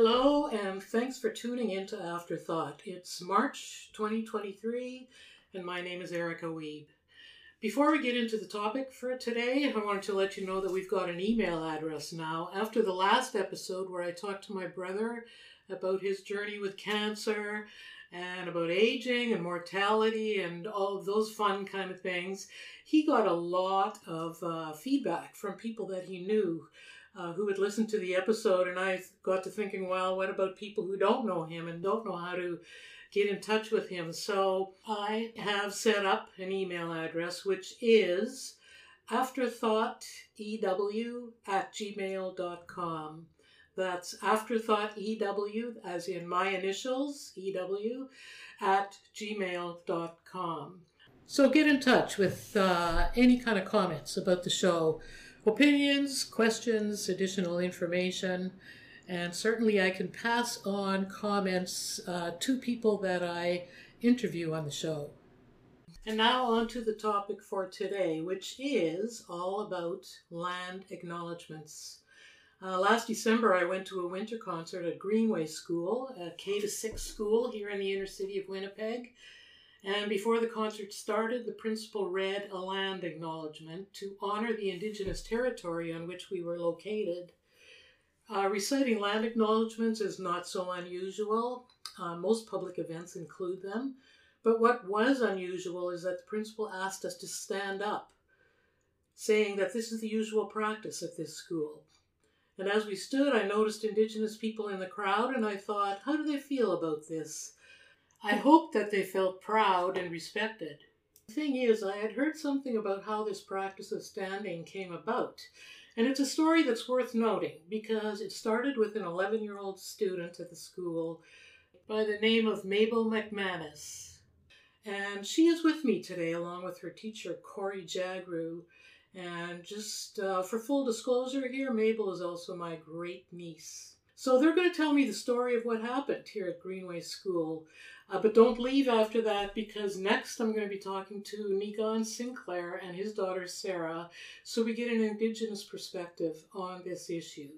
Hello, and thanks for tuning in to Afterthought. It's March 2023, and my name is Erica Weeb. Before we get into the topic for today, I wanted to let you know that we've got an email address now. After the last episode where I talked to my brother about his journey with cancer and about aging and mortality and all of those fun kind of things, he got a lot of uh, feedback from people that he knew uh, who had listened to the episode, and I got to thinking, well, what about people who don't know him and don't know how to get in touch with him? So I have set up an email address, which is afterthoughthew at gmail.com. That's afterthoughthew, as in my initials, ew, at gmail.com. So get in touch with uh, any kind of comments about the show opinions, questions, additional information, and certainly I can pass on comments uh, to people that I interview on the show. And now on to the topic for today, which is all about land acknowledgements. Uh, last December, I went to a winter concert at Greenway School, a K to 6 school here in the inner city of Winnipeg. And before the concert started, the principal read a land acknowledgement to honor the Indigenous territory on which we were located. Uh, reciting land acknowledgements is not so unusual. Uh, most public events include them. But what was unusual is that the principal asked us to stand up, saying that this is the usual practice at this school. And as we stood, I noticed Indigenous people in the crowd, and I thought, how do they feel about this? I hope that they felt proud and respected. The thing is, I had heard something about how this practice of standing came about, and it's a story that's worth noting because it started with an 11 year old student at the school by the name of Mabel McManus. And she is with me today, along with her teacher, Corey Jhagru. And just uh, for full disclosure here, Mabel is also my great niece. So they're going to tell me the story of what happened here at Greenway School. Uh, but don't leave after that because next I'm going to be talking to Niigaan Sinclair and his daughter Sarah so we get an Indigenous perspective on this issue.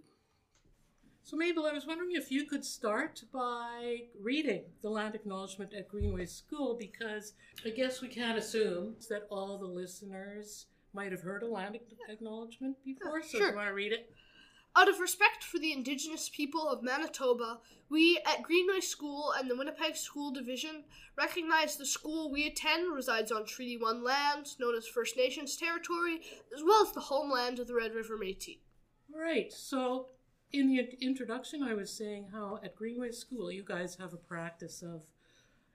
So, Mabel, I was wondering if you could start by reading the land acknowledgement at Greenway School because I guess we can't assume that all the listeners might have heard a land acknowledgement before. So, sure. do you want to read it? Out of respect for the Indigenous people of Manitoba, we at Greenway School and the Winnipeg School Division recognize the school we attend resides on Treaty 1 land, known as First Nations territory, as well as the homeland of the Red River Metis. Right. So, in the introduction, I was saying how at Greenway School you guys have a practice of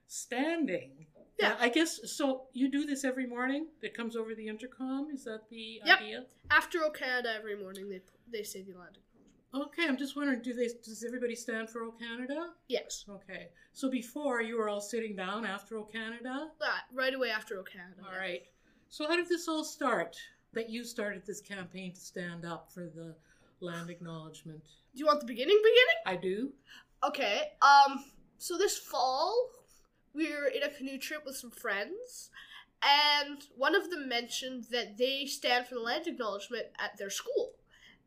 standing. Yeah. I guess so. You do this every morning. It comes over the intercom. Is that the Yep. idea? After O Canada every morning, they they say the land acknowledgement. Okay. I'm just wondering. Do they? Does everybody stand for O Canada? Yes. Okay. So before you were all sitting down after O Canada. That right away after O Canada. All right. So how did this all start? That you started this campaign to stand up for the land acknowledgement. Do you want the beginning beginning? I do. Okay. Um. So this fall, we were in a canoe trip with some friends, and one of them mentioned that they stand for the land acknowledgement at their school,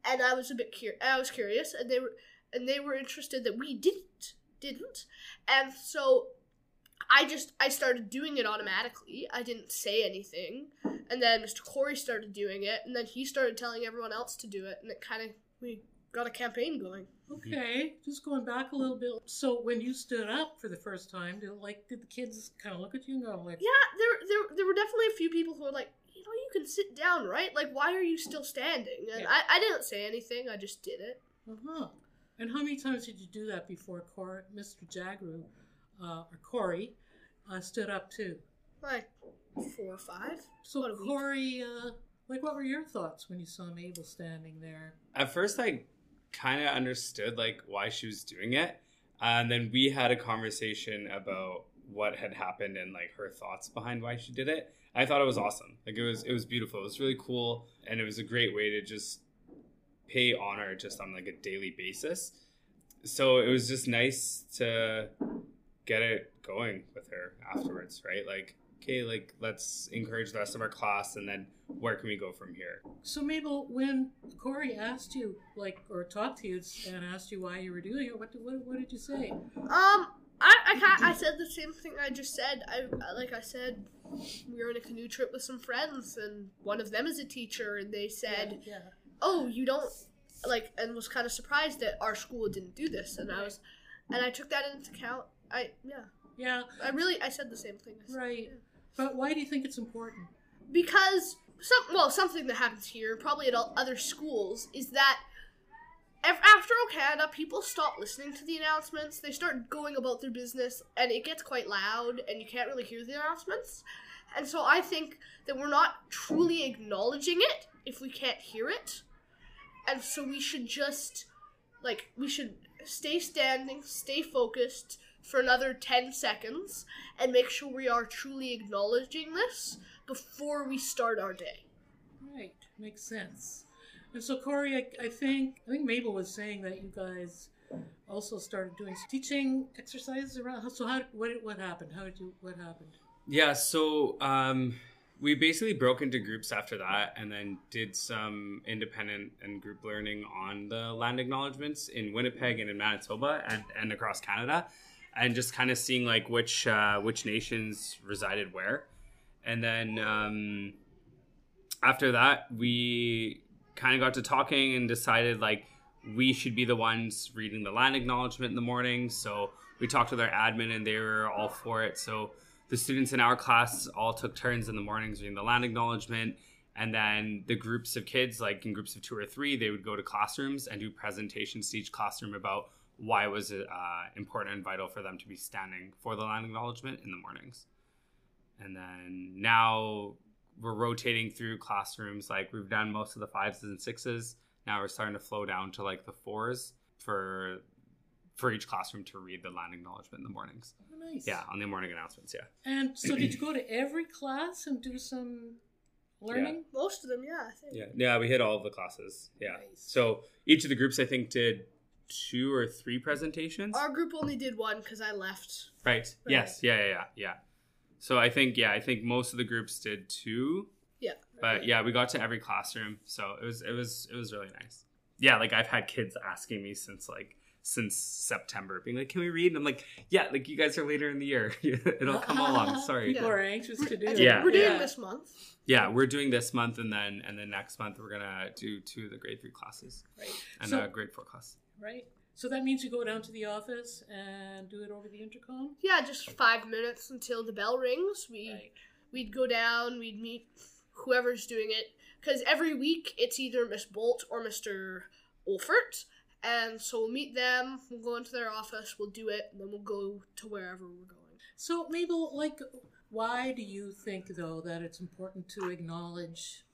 and I was a bit cur- I was curious, and they were and they were interested that we didn't didn't, and so. I just I started doing it automatically. I didn't say anything, and then Mr. Corey started doing it, and then he started telling everyone else to do it, and it kind of we got a campaign going. Okay, just going back a little bit. So when you stood up for the first time, did like did the kids kind of look at you and go like, Yeah, there, there, there were definitely a few people who were like, you know, you can sit down, right? Like, why are you still standing? And Yeah. I, I didn't say anything. I just did it. uh huh? And how many times did you do that before Cor- Mr. Jhagru uh, or Corey uh, stood up too? Like four or five. So About. Corey, uh, like, what were your thoughts when you saw Mabel standing there? At first, I kind of understood like why she was doing it, uh, and then we had a conversation about what had happened and like her thoughts behind why she did it. I thought it was awesome. Like it was, it was beautiful. It was really cool, and it was a great way to just pay honor just on like a daily basis. So it was just nice to get it going with her afterwards, right? Like okay, like let's encourage the rest of our class, and then where can we go from here? So Mabel, when Corey asked you, like, or talked to you and asked you why you were doing it, what did, what, what did you say? Um, I I, ca- I said the same thing I just said. I I- like I said, we were on a canoe trip with some friends, and one of them is a teacher, and they said, yeah. "Oh, you don't like," and was kind of surprised that our school didn't do this, and I was, and I took that into account. I yeah, Yeah, I really I said the same thing. right. But why do you think it's important? because some well something that happens here probably at all other schools is that af- after O Canada people stop listening to the announcements. They start going about their business and it gets quite loud and you can't really hear the announcements. And so I think that we're not truly acknowledging it if we can't hear it. And so we should just like we should stay standing stay focused for another 10 seconds and make sure we are truly acknowledging this before we start our day. Right, makes sense. And so, Corey, I, I think I think Mabel was saying that you guys also started doing teaching exercises around. So, how what what happened? How did you what happened? Yeah, so um, we basically broke into groups after that, and then did some independent and group learning on the land acknowledgements in Winnipeg and in Manitoba and, and across Canada, and just kind of seeing like which uh, which nations resided where, and then um, after that we kind of got to talking and decided like we should be the ones reading the land acknowledgement in the morning. So we talked with our admin and they were all for it. So the students in our class all took turns in the mornings reading the land acknowledgement. And then the groups of kids, like in groups of two or three, they would go to classrooms and do presentations to each classroom about why was it uh, important and vital for them to be standing for the land acknowledgement in the mornings. And then now we're rotating through classrooms. Like we've done most of the fives and sixes. Now we're starting to flow down to like the fours for for each classroom to read the land acknowledgement in the mornings. Oh, nice. Yeah, on the morning announcements. Yeah. And so, did you go to every class and do some learning? Most of them, yeah, I think. Yeah. Yeah, we hit all of the classes. Yeah. Nice. So each of the groups I think did two or three presentations. Our group only did one because I left. Right. Yes. Yeah, yeah, yeah, yeah. So I think yeah, I think most of the groups did two. Yeah. But yeah, we got to every classroom, so it was it was it was really nice. Yeah, like I've had kids asking me since like since September, being like, "Can we read?" And I'm like, "Yeah, like you guys are later in the year, it'll come along." Sorry. People are anxious to do I it. Yeah. We're doing Yeah. this month. Yeah, we're doing this month, and then and then next month we're gonna do two of the grade three classes Right. and So- a grade four class. Right. So that means you go down to the office and do it over the intercom. Yeah, just five minutes until the bell rings. We Right. we'd go down. We'd meet whoever's doing it because every week it's either Miss Bolt or Mister Olfert, and so we'll meet them. We'll go into their office. We'll do it, and then we'll go to wherever we're going. So Mabel, like, why do you think though that it's important to acknowledge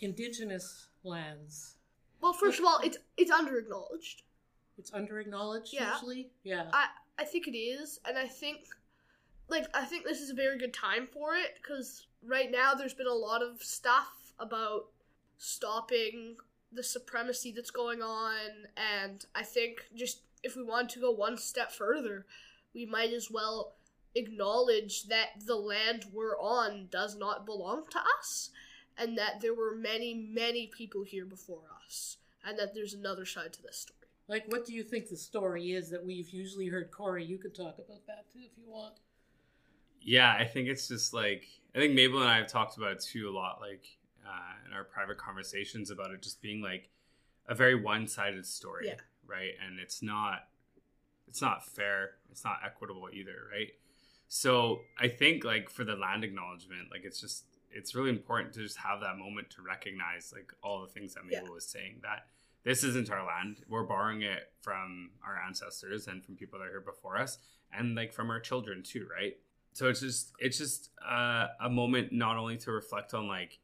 indigenous lands? Well, first of all, it's it's under acknowledged. It's under acknowledged Yeah. usually. Yeah. I I think it is, and I think like I think this is a very good time for it because right now there's been a lot of stuff about stopping the supremacy that's going on, and I think just if we want to go one step further, we might as well acknowledge that the land we're on does not belong to us, and that there were many many people here before us, and that there's another side to this story. Like, what do you think the story is that we've usually heard? Corey, you could talk about that too if you want. Yeah, I think it's just like I think Mabel and I have talked about it too a lot, like uh, in our private conversations about it just being like a very one-sided story, Yeah. right? And it's not, it's not fair, it's not equitable either, right? So I think like for the land acknowledgement, like it's just it's really important to just have that moment to recognize like all the things that Mabel Yeah. was saying that this isn't our land. We're borrowing it from our ancestors and from people that are here before us, and like from our children too, right? So it's just it's just uh, a moment not only to reflect on like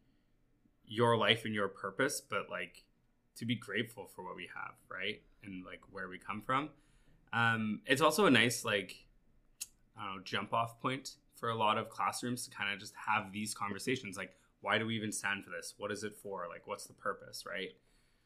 your life and your purpose, but like to be grateful for what we have, right? And like where we come from. Um, it's also a nice like I don't know jump off point for a lot of classrooms to kind of just have these conversations like why do we even stand for this? What is it for? Like what's the purpose, right?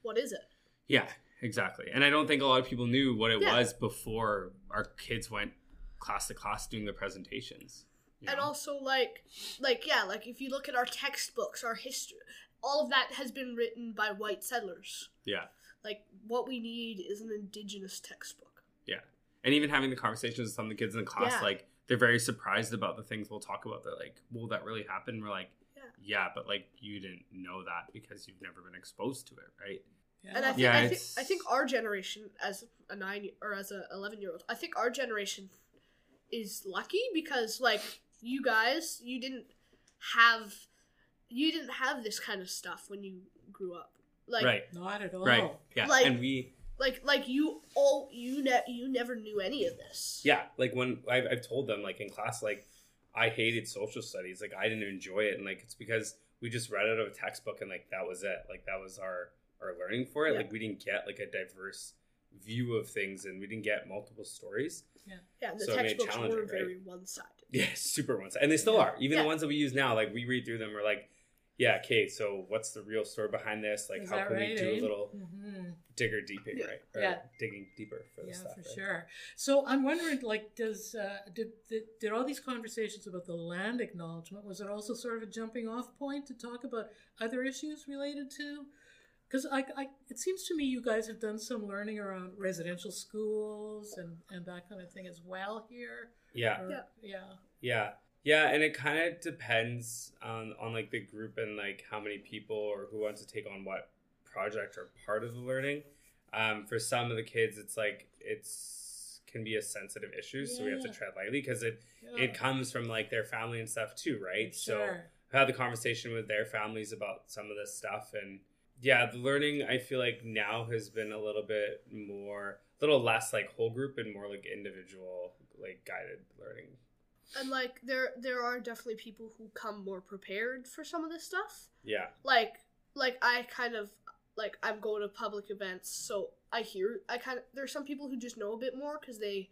What is it? Yeah, exactly. And I don't think a lot of people knew what it Yeah. was before our kids went class to class doing the presentations. you and know? also like like yeah like if you look at our textbooks our history all of that has been written by white settlers yeah. like what we need is an indigenous textbook Yeah, And even having the conversations with some of the kids in the class, Yeah. like they're very surprised about the things we'll talk about. They're like, "Will that really happen?" We're like, Yeah. "Yeah, but like you didn't know that because you've never been exposed to it, right?" And i think Yeah, I, think I think our generation as a 9 or as a 11 year old i think our generation is lucky because like you guys you didn't have you didn't have this kind of stuff when you grew up. Like right, Not at all. right, yeah. Like- and we, like like you all you ne- you never knew any of this. Yeah, like when I've, I've told them, like in class, like I hated social studies, like I didn't enjoy it, and like it's because we just read out of a textbook and like that was it, like that was our our learning for it. Yeah. Like we didn't get like a diverse view of things, and we didn't get multiple stories. yeah Yeah. the So it textbooks challenging, were right? very one-sided Yeah, super one sided. and they still Yeah. are. Even Yeah. the ones that we use now, like we read through them, we're like, yeah, okay, so what's the real story behind this? Like, Is how that can we do eh? a little Mhm. digger deeping, Yeah. right? Or Yeah. digging deeper for the Yeah, stuff. for right? sure. So I'm wondering, like, does uh, did, did did all these conversations about the land acknowledgement was it also sort of a jumping off point to talk about other issues related to? Because I, I, it seems to me you guys have done some learning around residential schools and and that kind of thing as well here. Yeah, Or- Yeah. yeah, yeah, yeah, and it kind of depends on on like the group and like how many people or who wants to take on what project or part of the learning. Um, for some of the kids, it's like it's can be a sensitive issue, so we have to tread lightly because it yeah. it comes from like their family and stuff too, right? Sure. So. I've had the conversation with their families about some of this stuff and yeah the learning i feel like now has been a little bit more a little less like whole group and more like individual like guided learning. And like there there are definitely people who come more prepared for some of this stuff. Yeah. Like like i kind of like i'm going to public events so i hear i kind of there's some people who just know a bit more because they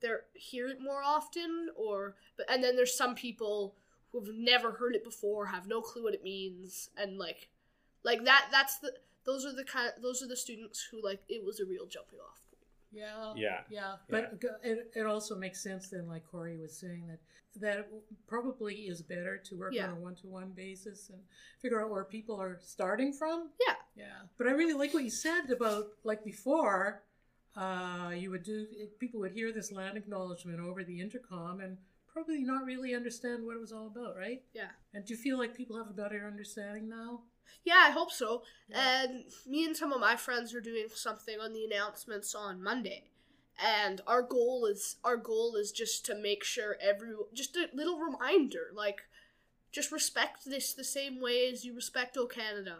they're hear it more often or but and then there's some people who've never heard it before have no clue what it means and like like that that's the those are the kind Of, those are the students who like it was a real jumping off point Yeah. yeah Yeah, but g- it, it also makes sense then, like Corey was saying, that that probably is better to work Yeah. on a one to one basis and figure out where people are starting from. Yeah. Yeah. But I really like what you said about like before, uh, you would do people would hear this land acknowledgement over the intercom and probably not really understand what it was all about, right? Yeah. And do you feel like people have a better understanding now? Yeah i hope so. Yeah. and me and some of my friends are doing something on the announcements on monday. And our goal is our goal is just to make sure every just a little reminder like just respect this the same way as you respect o canada.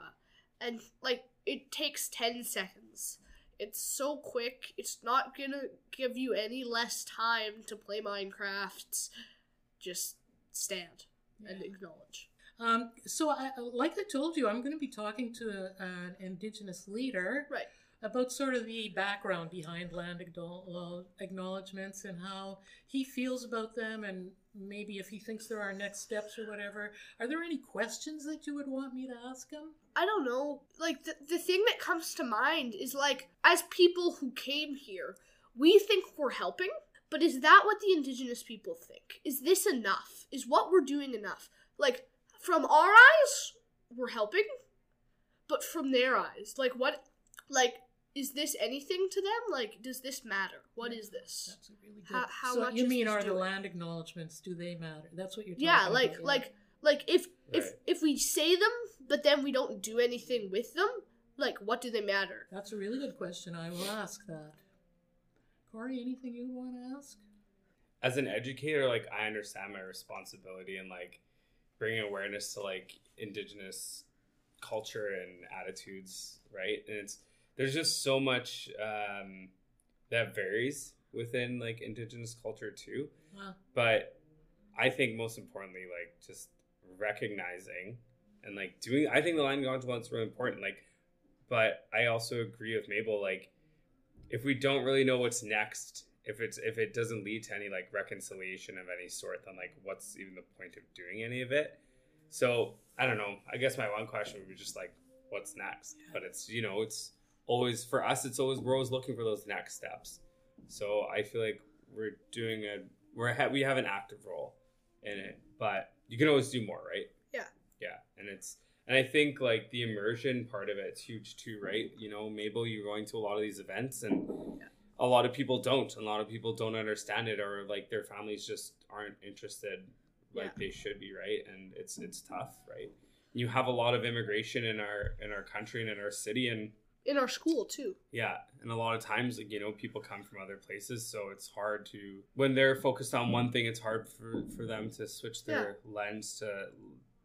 And like it takes 10 seconds. It's so quick. It's not gonna give you any less time to play minecraft. Just stand and acknowledge Um, so, I, like I told you, I'm going to be talking to an Indigenous leader Right. about sort of the background behind land acknowledgements and how he feels about them, and maybe if he thinks there are next steps or whatever. Are there any questions that you would want me to ask him? I don't know. Like the the thing that comes to mind is like as people who came here, we think we're helping, but is that what the indigenous people think? Is this enough? Is what we're doing enough? Like from our eyes, we're helping, but from their eyes, like what like is this anything to them? Like does this matter? What is this? That's a really good. How- how so much you mean this are the doing? land acknowledgements? Do they matter? That's what you're talking Yeah, about. like yeah. like like if if if we say them but then we don't do anything with them, like what do they matter? That's a really good question. I will ask that. Corey, anything you want to ask? as an educator like i understand my responsibility and like bringing awareness to like indigenous culture and attitudes right and it's there's just so much um that varies within like indigenous culture too Wow. but i think most importantly like just recognizing and like doing i think the line acknowledgement is really important like but i also agree with mabel like if we don't really know what's next if it's if it doesn't lead to any like reconciliation of any sort then like what's even the point of doing any of it so i don't know i guess my one question would be just like what's next but it's you know it's always for us it's always we're always looking for those next steps so i feel like we're doing a we're ha- we have an active role in it, but you can always do more, right? Yeah. Yeah, and it's and I think like the immersion part of it's huge too, right? Mm-hmm. You know, Mabel, you're going to a lot of these events and Yeah. A lot of people don't. A lot of people don't understand it or like their families just aren't interested like Yeah. they should be, right? And it's it's tough, right? You have a lot of immigration in our in our country and in our city and In our school too. yeah, and a lot of times, like, you know, people come from other places, so it's hard to when they're focused on one thing. It's hard for for them to switch their lens to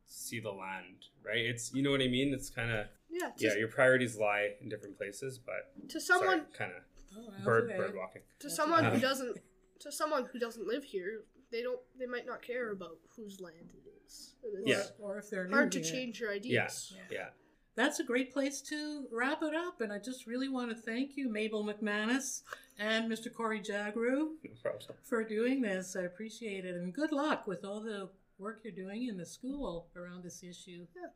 see the land, right? It's you know what I mean. It's kind of Yeah. Yeah, your priorities lie in different places, but to someone kind of Oh, that's bird okay. bird walking. to That's someone who uh, doesn't to someone who doesn't live here, they don't they might not care about whose land it is. It's Yeah. Or if they're new hard to here. change your ideas. Yeah, yeah. That's a great place to wrap it up. And I just really want to thank you, Mabel McManus and Mr. Corey Jhagru, no for doing this. I appreciate it. And good luck with all the work you're doing in the school around this issue. Yeah.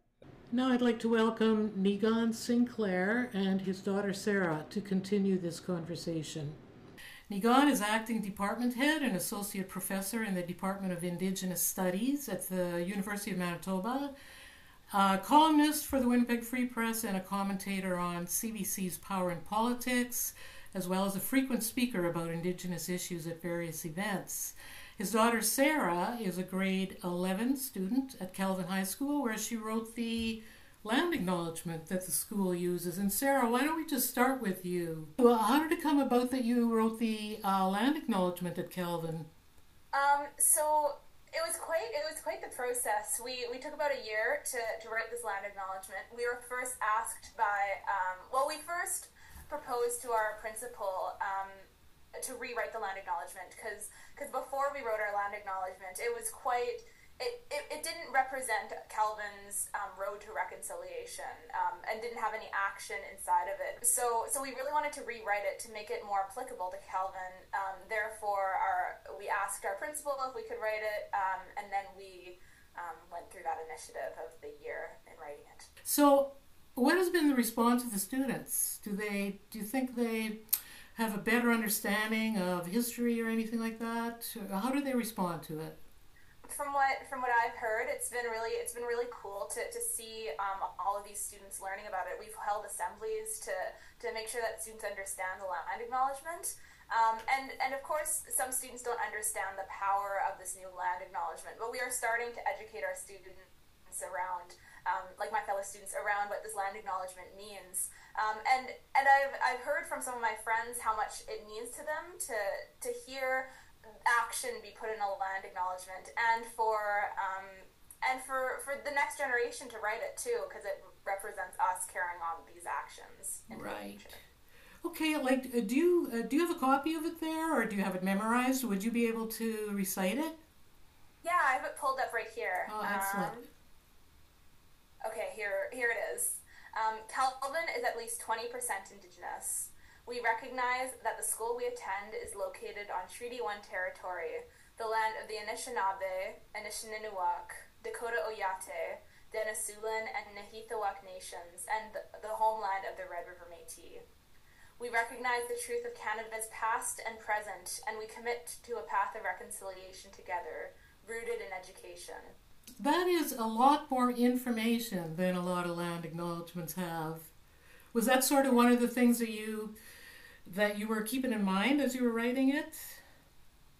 Now I'd like to welcome Niigaan Sinclair and his daughter Sarah to continue this conversation. Niigaan is acting department head and associate professor in the Department of Indigenous Studies at the University of Manitoba, a columnist for the Winnipeg Free Press, and a commentator on CBC's Power and Politics, as well as a frequent speaker about Indigenous issues at various events. His daughter Sarah is a grade 11 student at Kelvin High School, where she wrote the land acknowledgement that the school uses. And Sarah, why don't we just start with you? Well, how did it come about that you wrote the uh, land acknowledgement at Kelvin? Um, so it was quite it was quite the process. We we took about a year to, to write this land acknowledgement. We were first asked by um, well, we first proposed to our principal um, to rewrite the land acknowledgement because because before we wrote our land acknowledgement, it was quite it, it, it didn't represent Kelvin's um, road to reconciliation um, and didn't have any action inside of it. So so we really wanted to rewrite it to make it more applicable to Kelvin. Um, therefore, our we asked our principal if we could write it, um, and then we um, went through that initiative of the year in writing it. So, what has been the response of the students? Do they do you think they have a better understanding of history or anything like that? How do they respond to it? from what from what I've heard, it's been really it's been really cool to, to see um, all of these students learning about it. We've held assemblies to to make sure that students understand the land acknowledgement. Um, and and of course, some students don't understand the power of this new land acknowledgement. But we are starting to educate our students around, um, like my fellow students, around what this land acknowledgement means. Um, and and I've I've heard from some of my friends how much it means to them to to hear action be put in a land acknowledgement and for um, and for for the next generation to write it too because it represents us carrying on these actions Right. future. Okay, like, uh, do you uh, do you have a copy of it there, or do you have it memorized? Would you be able to recite it? yeah i have it pulled up right here Oh, excellent. Um, okay here here it is um, kelvin is at least 20% indigenous we recognize that the school we attend is located on treaty 1 territory the land of the anishinaabe anishinaabe dakota oyate Denesuline and Nehethowuk nations, and the, the homeland of the Red River Métis. We recognize the truth of Canada's past and present, and we commit to a path of reconciliation together, rooted in education. That is a lot more information than a lot of land acknowledgments have. Was that sort of one of the things that you that you were keeping in mind as you were writing it?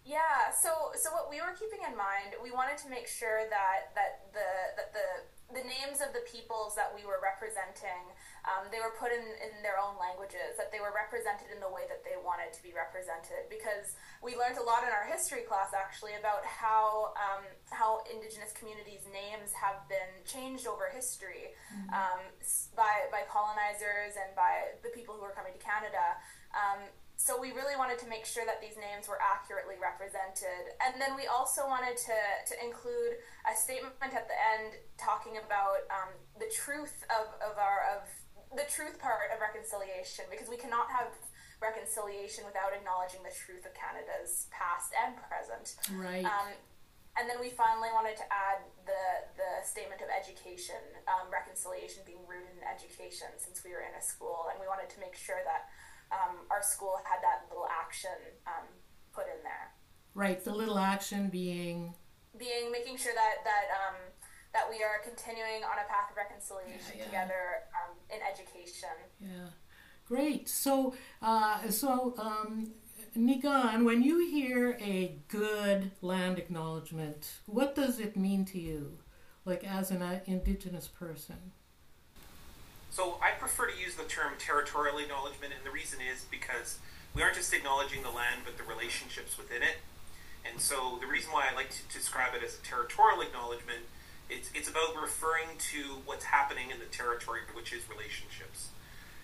Yeah, so so what we were keeping in mind, we wanted to make sure that that the that the the names of the peoples that we were representing, um, they were put in, in their own languages, that they were represented in the way that they wanted to be represented. Because we learned a lot in our history class actually about how um, how Indigenous communities' names have been changed over history um, by by colonizers and by the people who were coming to Canada. So we really wanted to make sure that these names were accurately represented. And then we also wanted to, to include a statement at the end talking about um, the truth of, of our of the truth part of reconciliation because we cannot have reconciliation without acknowledging the truth of canada's past and present. Right. um, and then we finally wanted to add the the statement of education, um, reconciliation being rooted in education, since we were in a school, and we wanted to make sure that um, our school had that little action um, put in there. right. The little action being being making sure that that um, that we are continuing on a path of reconciliation yeah, yeah. together um, in education. Yeah, great. So, uh, so um, Niigaan, when you hear a good land acknowledgement, what does it mean to you, like as an uh, Indigenous person? So I prefer to use the term territorial acknowledgement, and the reason is because we aren't just acknowledging the land, but the relationships within it. And so the reason why I like to describe it as a territorial acknowledgement, it's, it's about referring to what's happening in the territory, which is relationships.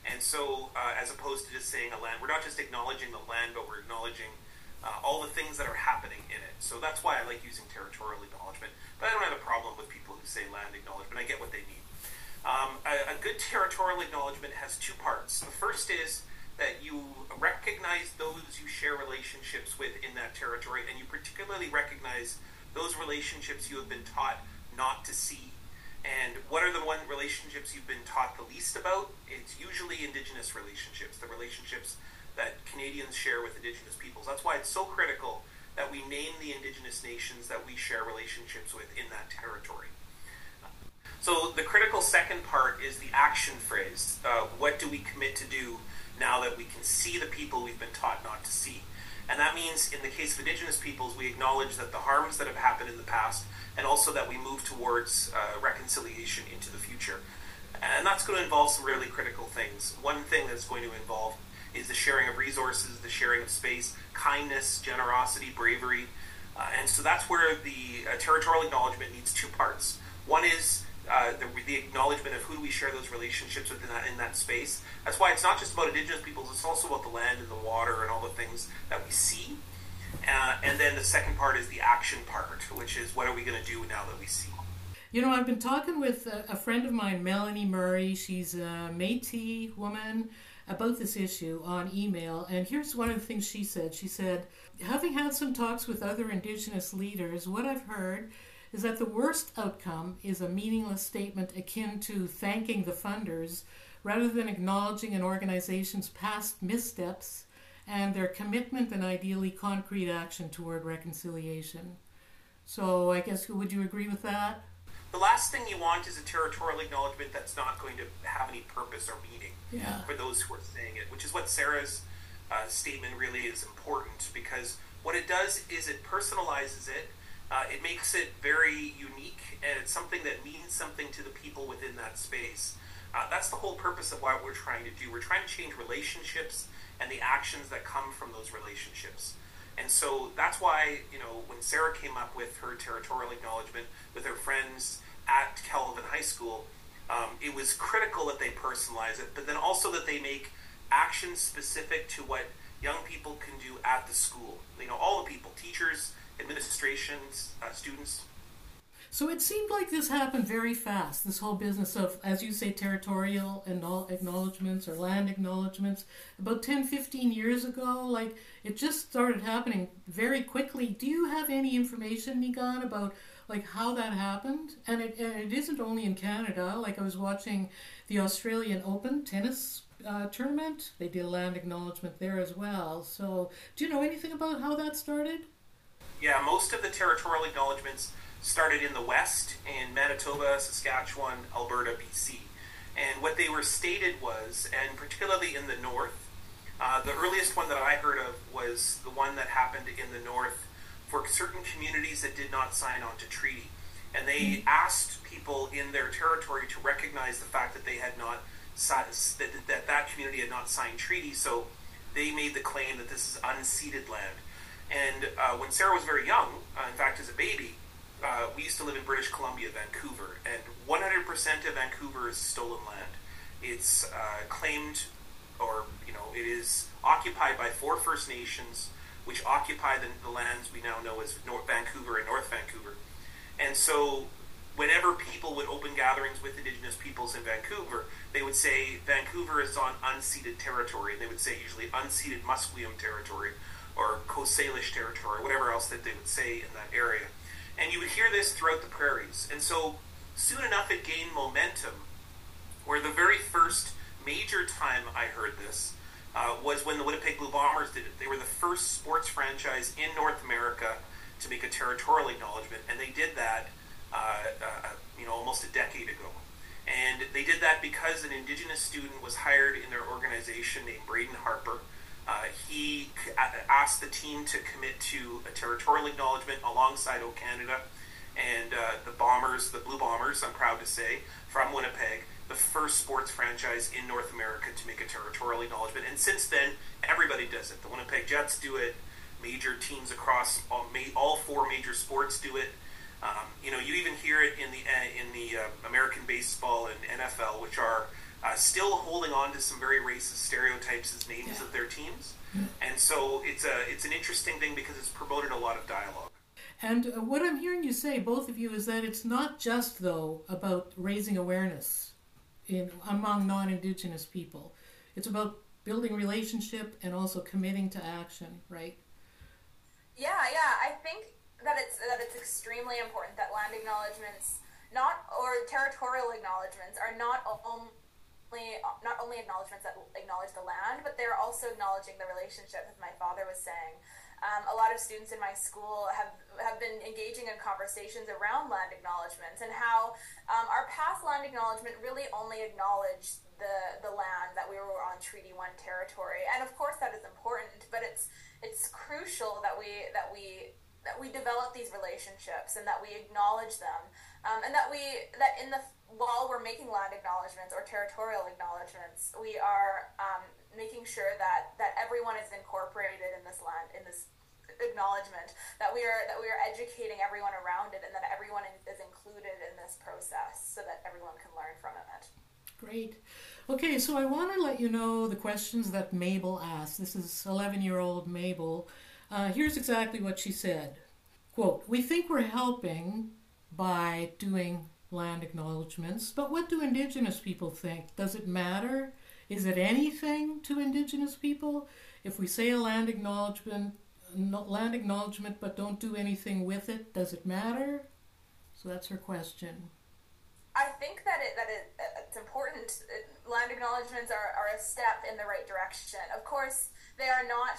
And so, uh, as opposed to just saying a land, we're not just acknowledging the land, but we're acknowledging uh, all the things that are happening in it. So that's why I like using territorial acknowledgement. But I don't have a problem with people who say land acknowledgement. I get what they mean. Um, a, a good territorial acknowledgement has two parts. The first is that you recognize those you share relationships with in that territory, and you particularly recognize those relationships you have been taught not to see. And what are the one relationships you've been taught the least about? It's usually Indigenous relationships, the relationships that Canadians share with Indigenous peoples. That's why it's so critical that we name the Indigenous nations that we share relationships with in that territory. So the critical second part is the action phrase. Uh, what do we commit to do now that we can see the people we've been taught not to see. And that means, in the case of Indigenous peoples, we acknowledge that the harms that have happened in the past, and also that we move towards uh, reconciliation into the future. And that's going to involve some really critical things. One thing that's going to involve is the sharing of resources, the sharing of space, kindness, generosity, bravery. Uh, and so that's where the uh, territorial acknowledgement needs two parts. One is uh, the, the, acknowledgement of who do we share those relationships with in that, in that space. That's why it's not just about Indigenous peoples, it's also about the land and the water and all the things that we see. Uh, and then the second part is the action part, which is what are we going to do now that we see. You know, I've been talking with a, a friend of mine, Melanie Murray. She's a Métis woman about this issue on email. And here's one of the things she said. She said, having had some talks with other Indigenous leaders, what I've heard is that the worst outcome is a meaningless statement akin to thanking the funders rather than acknowledging an organization's past missteps and their commitment and ideally concrete action toward reconciliation. So, I guess, would you agree with that? The last thing you want is a territorial acknowledgement that's not going to have any purpose or meaning yeah. for those who are saying it, which is what Sarah's uh, statement really is important because what it does is it personalizes it uh, it makes it very unique, and it's something that means something to the people within that space. Uh, that's the whole purpose of what we're trying to do. We're trying to change relationships and the actions that come from those relationships. And so that's why, you know, when Sarah came up with her territorial acknowledgement with her friends at Kelvin High School, um, it was critical that they personalize it, but then also that they make actions specific to what young people can do at the school. You know, all the people, teachers, administrations, uh, students. So it seemed like this happened very fast. This whole business of, as you say, territorial and all acknowledgments or land acknowledgments. About 10, 15 years ago, like it just started happening very quickly. Do you have any information, Niigaan, about like how that happened? And it, and it isn't only in Canada. Like I was watching the Australian Open tennis uh, tournament. They did a land acknowledgement there as well. So do you know anything about how that started? Yeah, most of the territorial acknowledgements started in the west, in Manitoba, Saskatchewan, Alberta, BC. And what they were stated was, and particularly in the north, uh, the earliest one that I heard of was the one that happened in the north for certain communities that did not sign on to treaty. And they asked people in their territory to recognize the fact that they had not that, that that community had not signed treaty. So they made the claim that this is unceded land. And uh, when Sarah was very young, uh, in fact, as a baby, uh, we used to live in British Columbia, Vancouver, and 100% of Vancouver is stolen land. It's uh, claimed, or you know, it is occupied by four First Nations, which occupy the, the lands we now know as North Vancouver and North Vancouver. And so, whenever people would open gatherings with Indigenous peoples in Vancouver, they would say Vancouver is on unceded territory. And they would say usually unceded Musqueam territory or Coast Salish territory, whatever else that they would say in that area. And you would hear this throughout the prairies. And so soon enough it gained momentum, where the very first major time I heard this uh, was when the Winnipeg Blue Bombers did it. They were the first sports franchise in North America to make a territorial acknowledgement, and they did that, uh, uh, you know, almost a decade ago. And they did that because an Indigenous student was hired in their organization named Braden Harper. Uh, he asked the team to commit to a territorial acknowledgement alongside O Canada and uh, the Bombers, the Blue Bombers, I'm proud to say, from Winnipeg, the first sports franchise in North America to make a territorial acknowledgement. And since then, everybody does it. The Winnipeg Jets do it. Major teams across all, all four major sports do it. Um, you know, you even hear it in the uh, in the uh, American baseball and NFL, which are uh, still holding on to some very racist stereotypes as names yeah. of their teams. And so it's a it's an interesting thing because it's promoted a lot of dialogue. And uh, what I'm hearing you say, both of you, is that it's not just though about raising awareness in among non-indigenous people. It's about building relationship and also committing to action, right? Yeah, yeah. I think that it's that it's extremely important that land acknowledgments, not or territorial acknowledgments, are not only not only acknowledgments that acknowledge the land, but they're also acknowledging the relationship, as my father was saying. Um, a lot of students in my school have have been engaging in conversations around land acknowledgments and how um, our past land acknowledgement really only acknowledged the the land that we were on Treaty One territory, and of course that is important, but it's it's crucial that we that we that we develop these relationships and that we acknowledge them, um, and that we that in the while we're making land acknowledgments or territorial acknowledgments, we are um, making sure that that everyone is incorporated in this land in this acknowledgement that we are that we are educating everyone around it and that everyone is included in this process so that everyone can learn from it. Great. Okay, so I want to let you know the questions that Mabel asked. This is 11 year old Mabel. Uh, here's exactly what she said. Quote, we think we're helping by doing land acknowledgments, but what do Indigenous people think? Does it matter? Is it anything to Indigenous people? If we say a land acknowledgement, land acknowledgement, but don't do anything with it, does it matter? So that's her question. I think that it that it, uh, it's important. Uh, land acknowledgments are, are a step in the right direction. Of course, they are not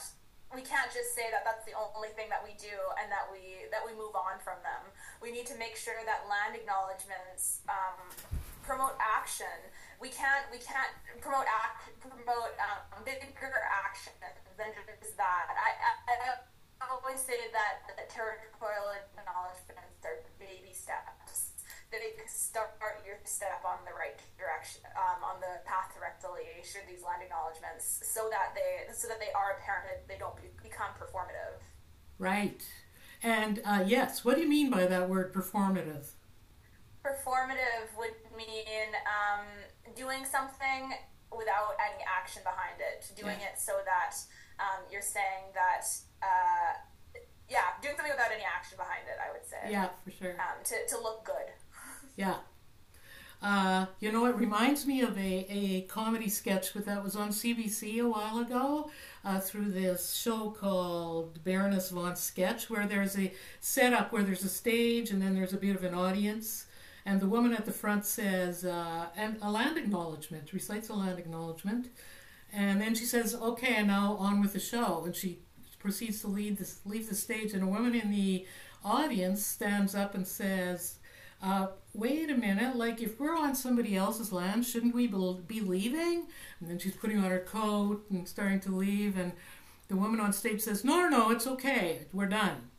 we can't just say that that's the only thing that we do and that we that we move on from them. We need to make sure that land acknowledgments um, promote action. We can't we can't promote act promote um, bigger action than just that. I, I, I always say that, that territorial acknowledgments are baby steps they start your step on the right direction, um, on the path to reconciliation, these land acknowledgments, so that they so that they are apparent, they don't be, become performative. Right. And uh, yes, what do you mean by that word performative? Performative would mean um, doing something without any action behind it, doing yeah. it so that um, you're saying that. Uh, yeah, doing something without any action behind it, I would say. Yeah, for sure. Um, to, to look good. Yeah. Uh, you know, it reminds me of a, a comedy sketch that was on CBC a while ago uh, through this show called Baroness von Sketch, where there's a setup where there's a stage and then there's a bit of an audience. And the woman at the front says, uh, and a land acknowledgement, recites a land acknowledgement. And then she says, okay, and now on with the show. And she proceeds to lead this, leave the stage. And a woman in the audience stands up and says, uh, wait a minute, like if we're on somebody else's land, shouldn't we be leaving? And then she's putting on her coat and starting to leave, and the woman on stage says, no, no, no, it's okay, we're done.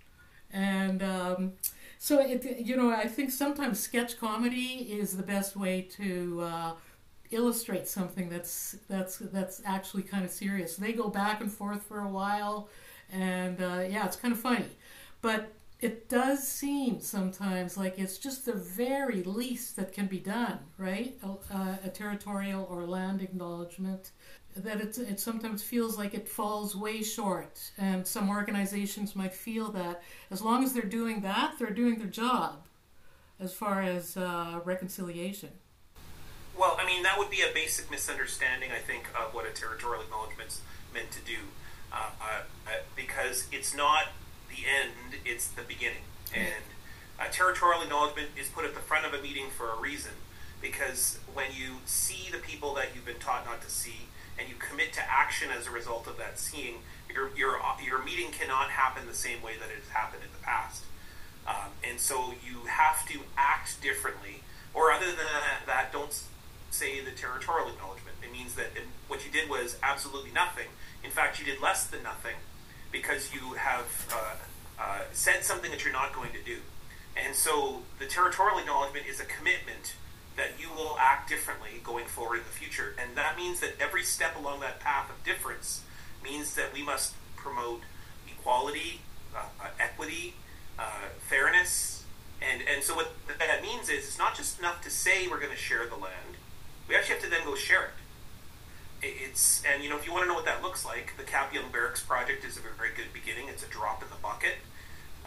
And um, so, it, you know, I think sometimes sketch comedy is the best way to uh, illustrate something that's that's that's actually kind of serious. They go back and forth for a while, and uh, yeah, it's kind of funny, but it does seem sometimes like it's just the very least that can be done, right? A, a territorial or land acknowledgement. That it, sometimes feels like it falls way short, and some organizations might feel that as long as they're doing that, they're doing their job as far as uh, reconciliation. Well, I mean, that would be a basic misunderstanding, I think, of what a territorial acknowledgement's meant to do. Uh, uh, because it's not the end, it's the beginning. And a territorial acknowledgement is put at the front of a meeting for a reason because when you see the people that you've been taught not to see and you commit to action as a result of that seeing, Your, your, your meeting cannot happen the same way that it has happened in the past. Um, and so you have to act differently. Or other than that, don't say the territorial acknowledgement. It means that what you did was absolutely nothing. In fact, you did less than nothing because you have uh, uh, said something that you're not going to do. And so the territorial acknowledgement is a commitment that you will act differently going forward in the future. And that means that every step along that path of difference means that we must promote equality, uh, uh equity, uh, fairness. And, and so what that means is it's not just enough to say we're going to share the land. We actually have to then go share it. It's and you know if you want to know what that looks like, the Kapyong Barracks project is a very good beginning. It's a drop in the bucket.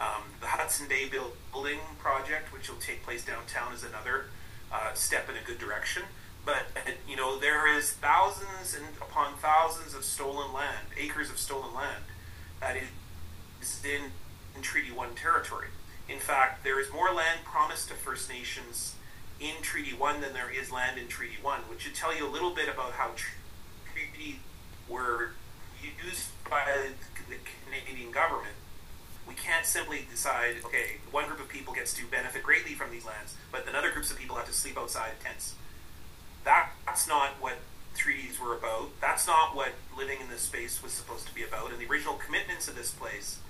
Um, the Hudson Bay Building Project, which will take place downtown, is another uh, step in a good direction. But you know there is thousands and upon thousands of stolen land, acres of stolen land, that is in, in Treaty One territory. In fact, there is more land promised to First Nations in Treaty One than there is land in Treaty One, which should tell you a little bit about how treaty were used by the Canadian government we can't simply decide, okay, one group of people gets to benefit greatly from these lands, but then other groups of people have to sleep outside tents. That, that's not what treaties were about. That's not what living in this space was supposed to be about. And the original commitments of this place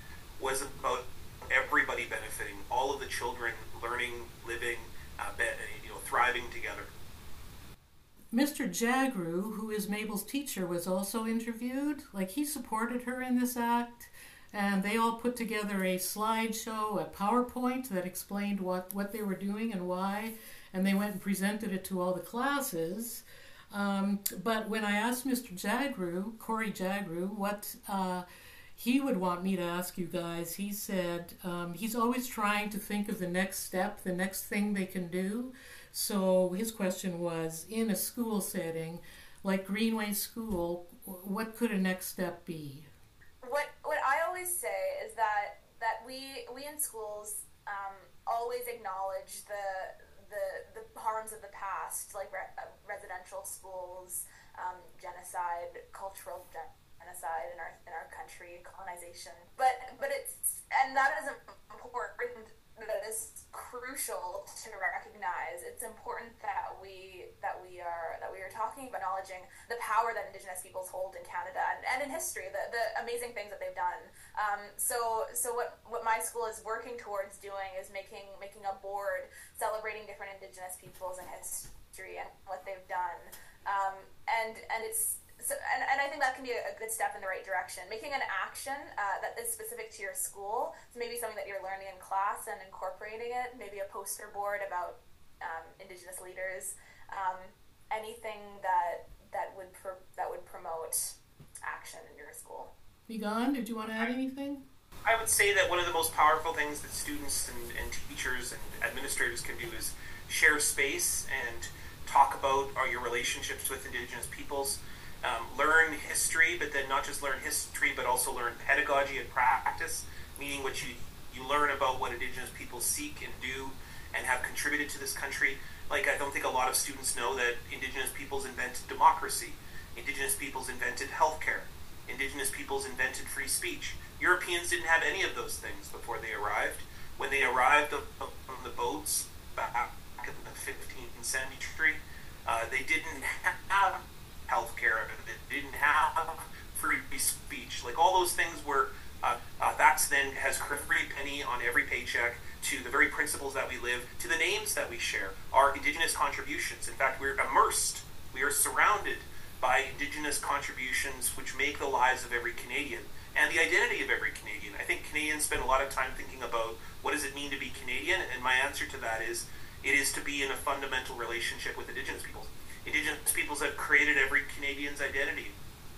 was about everybody benefiting, all of the children learning, living, uh, you know, thriving together. Mr. Jhagru, who is Mabel's teacher, was also interviewed. Like he supported her in this act and they all put together a slideshow, a PowerPoint that explained what, what they were doing and why, and they went and presented it to all the classes. Um, but when I asked Mr. Jhagru, Corey Jhagru, what uh, he would want me to ask you guys, he said um, he's always trying to think of the next step, the next thing they can do. So his question was in a school setting, like Greenway School, what could a next step be? what what I always say is that that we we in schools um, always acknowledge the the the harms of the past, like re- uh, residential schools, um, genocide, cultural genocide in our in our country, colonization. But but it's and that is important that is crucial to recognize. It's important that we that we are that we are talking about acknowledging the power that Indigenous peoples hold in Canada and, and in history, the, the amazing things that they've done. Um, so so what what my school is working towards doing is making making a board celebrating different Indigenous peoples and history and what they've done. Um, and and it's so, and, and I think that can be a, good step in the right direction. Making an action uh, that is specific to your school, so maybe something that you're learning in class and incorporating it, maybe a poster board about um, Indigenous leaders, um, anything that that would pro- that would promote action in your school. Niigaan, did you want to add anything? I would say that one of the most powerful things that students and, and teachers and administrators can do is share space and talk about uh, your relationships with Indigenous peoples um, learn history, but then not just learn history, but also learn pedagogy and practice, meaning what you, you learn about what Indigenous people seek and do and have contributed to this country. Like, I don't think a lot of students know that Indigenous peoples invented democracy, Indigenous peoples invented healthcare, Indigenous peoples invented free speech. Europeans didn't have any of those things before they arrived. When they arrived on the boats back in the 15th century, uh, they didn't have healthcare, that didn't have free speech, like all those things were. Uh, uh, that's then has every penny on every paycheck to the very principles that we live, to the names that we share, our indigenous contributions. In fact, we're immersed, we are surrounded by indigenous contributions which make the lives of every Canadian and the identity of every Canadian. I think Canadians spend a lot of time thinking about what does it mean to be Canadian, and my answer to that is it is to be in a fundamental relationship with Indigenous peoples. Indigenous peoples have created every Canadian's identity.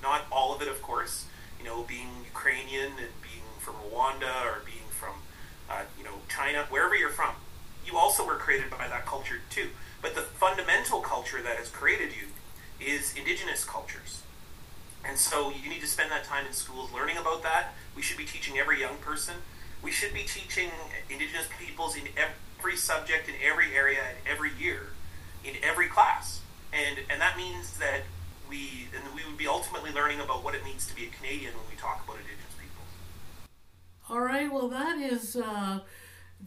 Not all of it, of course. You know, being Ukrainian and being from Rwanda or being from, uh, you know, China, wherever you're from, you also were created by that culture too. But the fundamental culture that has created you is Indigenous cultures. And so you need to spend that time in schools learning about that. We should be teaching every young person. We should be teaching Indigenous peoples in every subject, in every area, in every year, in every class and and that means that we and we would be ultimately learning about what it means to be a Canadian when we talk about Indigenous people. All right. Well, that is uh,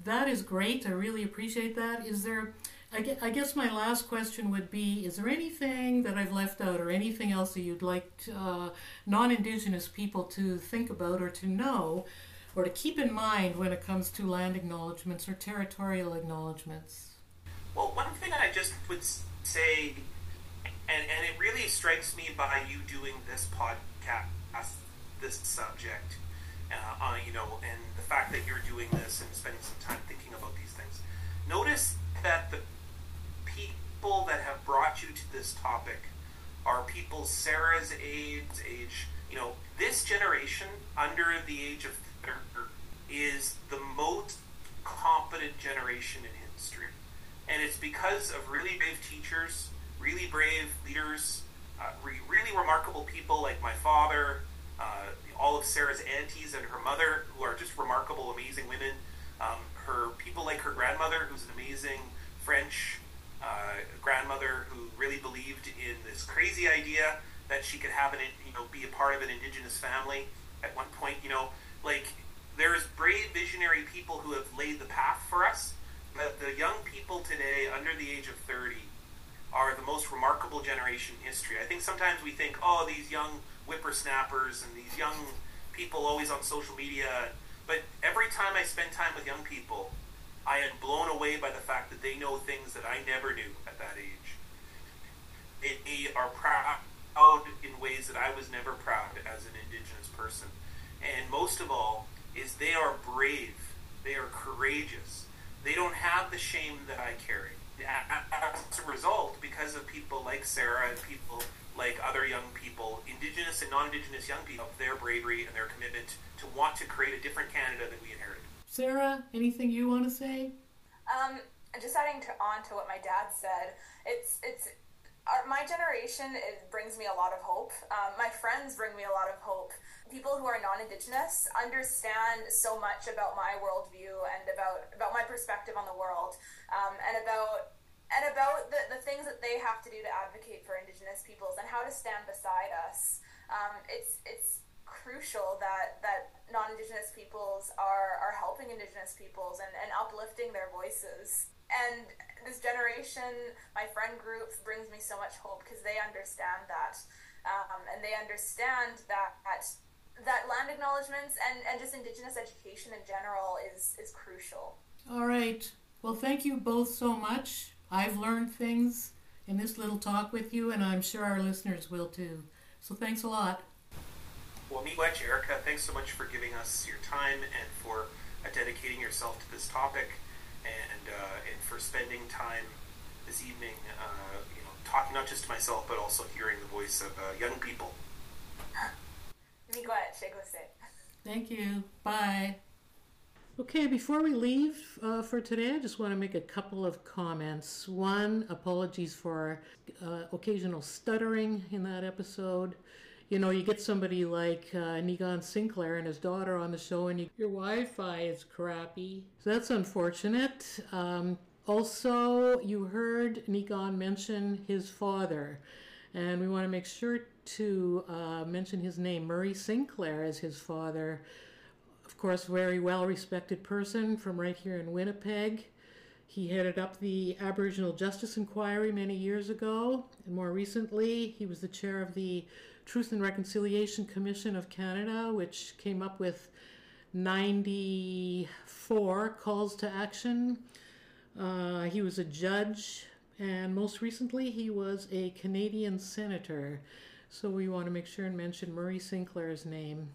that is great. I really appreciate that. Is there? I guess my last question would be: Is there anything that I've left out, or anything else that you'd like uh, non-Indigenous people to think about or to know? or to keep in mind when it comes to land acknowledgements or territorial acknowledgements? Well, one thing I just would say, and, and it really strikes me by you doing this podcast, this subject, uh, uh, you know, and the fact that you're doing this and spending some time thinking about these things. Notice that the people that have brought you to this topic are people Sarah's age, age, you know, this generation under the age of 30 is the most competent generation in history. And it's because of really brave teachers, really brave leaders, uh, re- really remarkable people like my father, uh, all of Sarah's aunties and her mother, who are just remarkable, amazing women. Um, her people like her grandmother, who's an amazing French uh, grandmother who really believed in this crazy idea that she could have an, you know, be a part of an indigenous family. At one point, you know, like there's brave visionary people who have laid the path for us, but the young people today under the age of 30 are the most remarkable generation in history. I think sometimes we think, oh, these young whippersnappers and these young people always on social media. But every time I spend time with young people, I am blown away by the fact that they know things that I never knew at that age. They are proud in ways that I was never proud as an Indigenous person. And most of all, is they are brave, they are courageous, they don't have the shame that I carry. As a result, because of people like Sarah and people like other young people, Indigenous and non-Indigenous young people, their bravery and their commitment to want to create a different Canada than we inherited. Sarah, anything you want to say? Um, just adding to, on to what my dad said, it's it's our, my generation. It brings me a lot of hope. Um, my friends bring me a lot of hope people who are non-indigenous understand so much about my worldview and about about my perspective on the world um, and about and about the, the things that they have to do to advocate for indigenous peoples and how to stand beside us. Um, it's it's crucial that that non-indigenous peoples are are helping indigenous peoples and, and uplifting their voices. And this generation my friend group brings me so much hope because they understand that um, and they understand that that land acknowledgements and, and just Indigenous education in general is, is crucial. All right. Well, thank you both so much. I've learned things in this little talk with you, and I'm sure our listeners will too. So thanks a lot. Well, Miigwech, Erica, thanks so much for giving us your time and for uh, dedicating yourself to this topic and, uh, and for spending time this evening, uh, you know, talking not just to myself, but also hearing the voice of uh, young people Thank you. Bye. Okay, before we leave uh, for today, I just want to make a couple of comments. One, apologies for uh, occasional stuttering in that episode. You know, you get somebody like uh, Niigaan Sinclair and his daughter on the show, and you, your Wi Fi is crappy. So that's unfortunate. Um, also, you heard Niigaan mention his father, and we want to make sure to uh, mention his name, Murray Sinclair, as his father. Of course, very well respected person from right here in Winnipeg. He headed up the Aboriginal Justice Inquiry many years ago, and more recently, he was the chair of the Truth and Reconciliation Commission of Canada, which came up with 94 calls to action. Uh, he was a judge, and most recently, he was a Canadian senator. So we want to make sure and mention Murray Sinclair's name.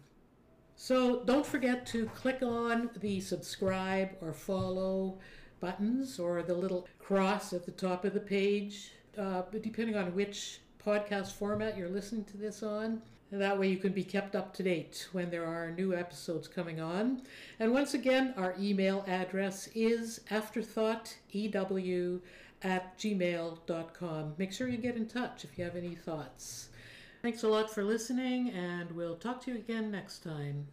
So don't forget to click on the subscribe or follow buttons or the little cross at the top of the page, uh, depending on which podcast format you're listening to this on. That way you can be kept up to date when there are new episodes coming on. And once again, our email address is afterthoughthew at gmail.com. Make sure you get in touch if you have any thoughts. Thanks a lot for listening, and we'll talk to you again next time.